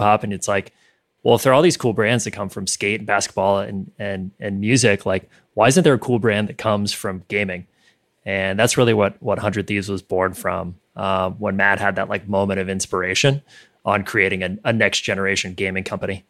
pop, and it's like, well, if there are all these cool brands that come from skate and basketball and and and music, like why isn't there a cool brand that comes from gaming? And that's really what what Hundred Thieves was born from. Uh, when Matt had that like moment of inspiration on creating a, a next generation gaming company.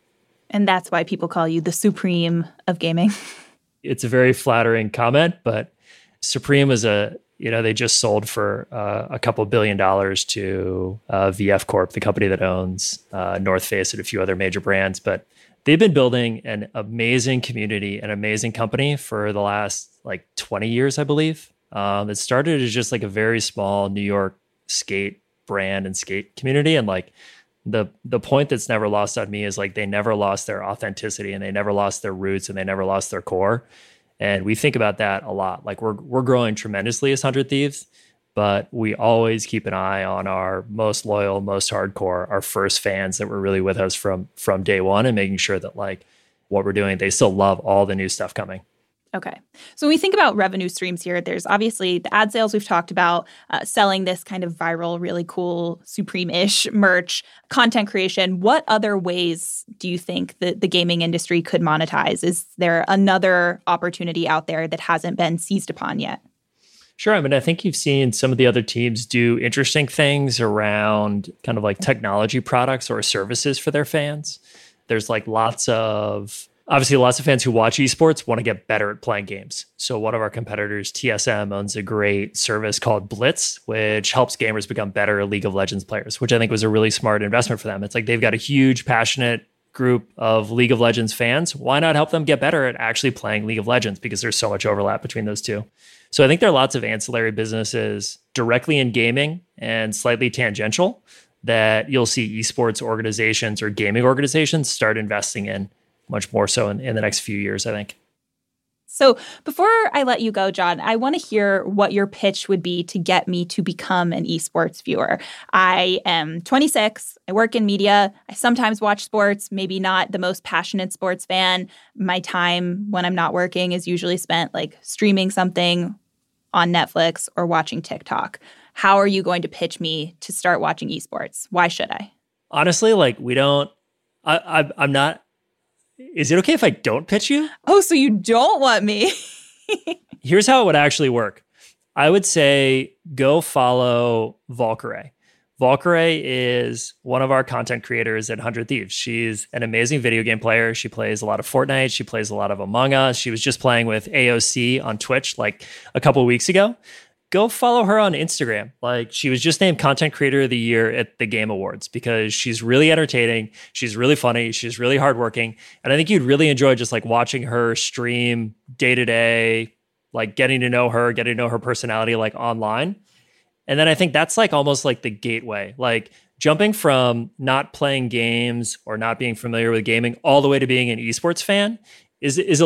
And that's why people call you the supreme of gaming. it's a very flattering comment, but Supreme is a you know they just sold for uh, a couple billion dollars to uh, VF Corp, the company that owns uh, North Face and a few other major brands. But they've been building an amazing community, an amazing company for the last like 20 years, I believe. Um, it started as just like a very small New York skate brand and skate community, and like the the point that's never lost on me is like they never lost their authenticity and they never lost their roots and they never lost their core. And we think about that a lot. Like we're we're growing tremendously as Hundred Thieves, but we always keep an eye on our most loyal, most hardcore, our first fans that were really with us from from day one, and making sure that like what we're doing, they still love all the new stuff coming. Okay. So when we think about revenue streams here, there's obviously the ad sales we've talked about, uh, selling this kind of viral, really cool, supreme ish merch, content creation. What other ways do you think that the gaming industry could monetize? Is there another opportunity out there that hasn't been seized upon yet? Sure. I mean, I think you've seen some of the other teams do interesting things around kind of like technology products or services for their fans. There's like lots of obviously lots of fans who watch esports want to get better at playing games. So one of our competitors, TSM, owns a great service called Blitz, which helps gamers become better League of Legends players, which I think was a really smart investment for them. It's like they've got a huge, passionate group of League of Legends fans. Why not help them get better at actually playing League of Legends because there's so much overlap between those two. So I think there are lots of ancillary businesses directly in gaming and slightly tangential that you'll see esports organizations or gaming organizations start investing in much more so in, in the next few years, I think. So, before I let you go, John, I want to hear what your pitch would be to get me to become an esports viewer. I am 26. I work in media. I sometimes watch sports, maybe not the most passionate sports fan. My time when I'm not working is usually spent like streaming something on Netflix or watching TikTok. How are you going to pitch me to start watching esports? Why should I? Honestly, like, we don't, I, I, I'm not is it okay if I don't pitch you? Oh, so you don't want me? Here's how it would actually work. I would say go follow Valkyrae. Valkyrae is one of our content creators at 100 Thieves. She's an amazing video game player. She plays a lot of Fortnite. She plays a lot of Among Us. She was just playing with AOC on Twitch like a couple weeks ago go follow her on Instagram. Like she was just named content creator of the year at the Game Awards because she's really entertaining, she's really funny, she's really hardworking, and I think you'd really enjoy just like watching her stream day to day, like getting to know her, getting to know her personality like online. And then I think that's like almost like the gateway. Like jumping from not playing games or not being familiar with gaming all the way to being an esports fan is is a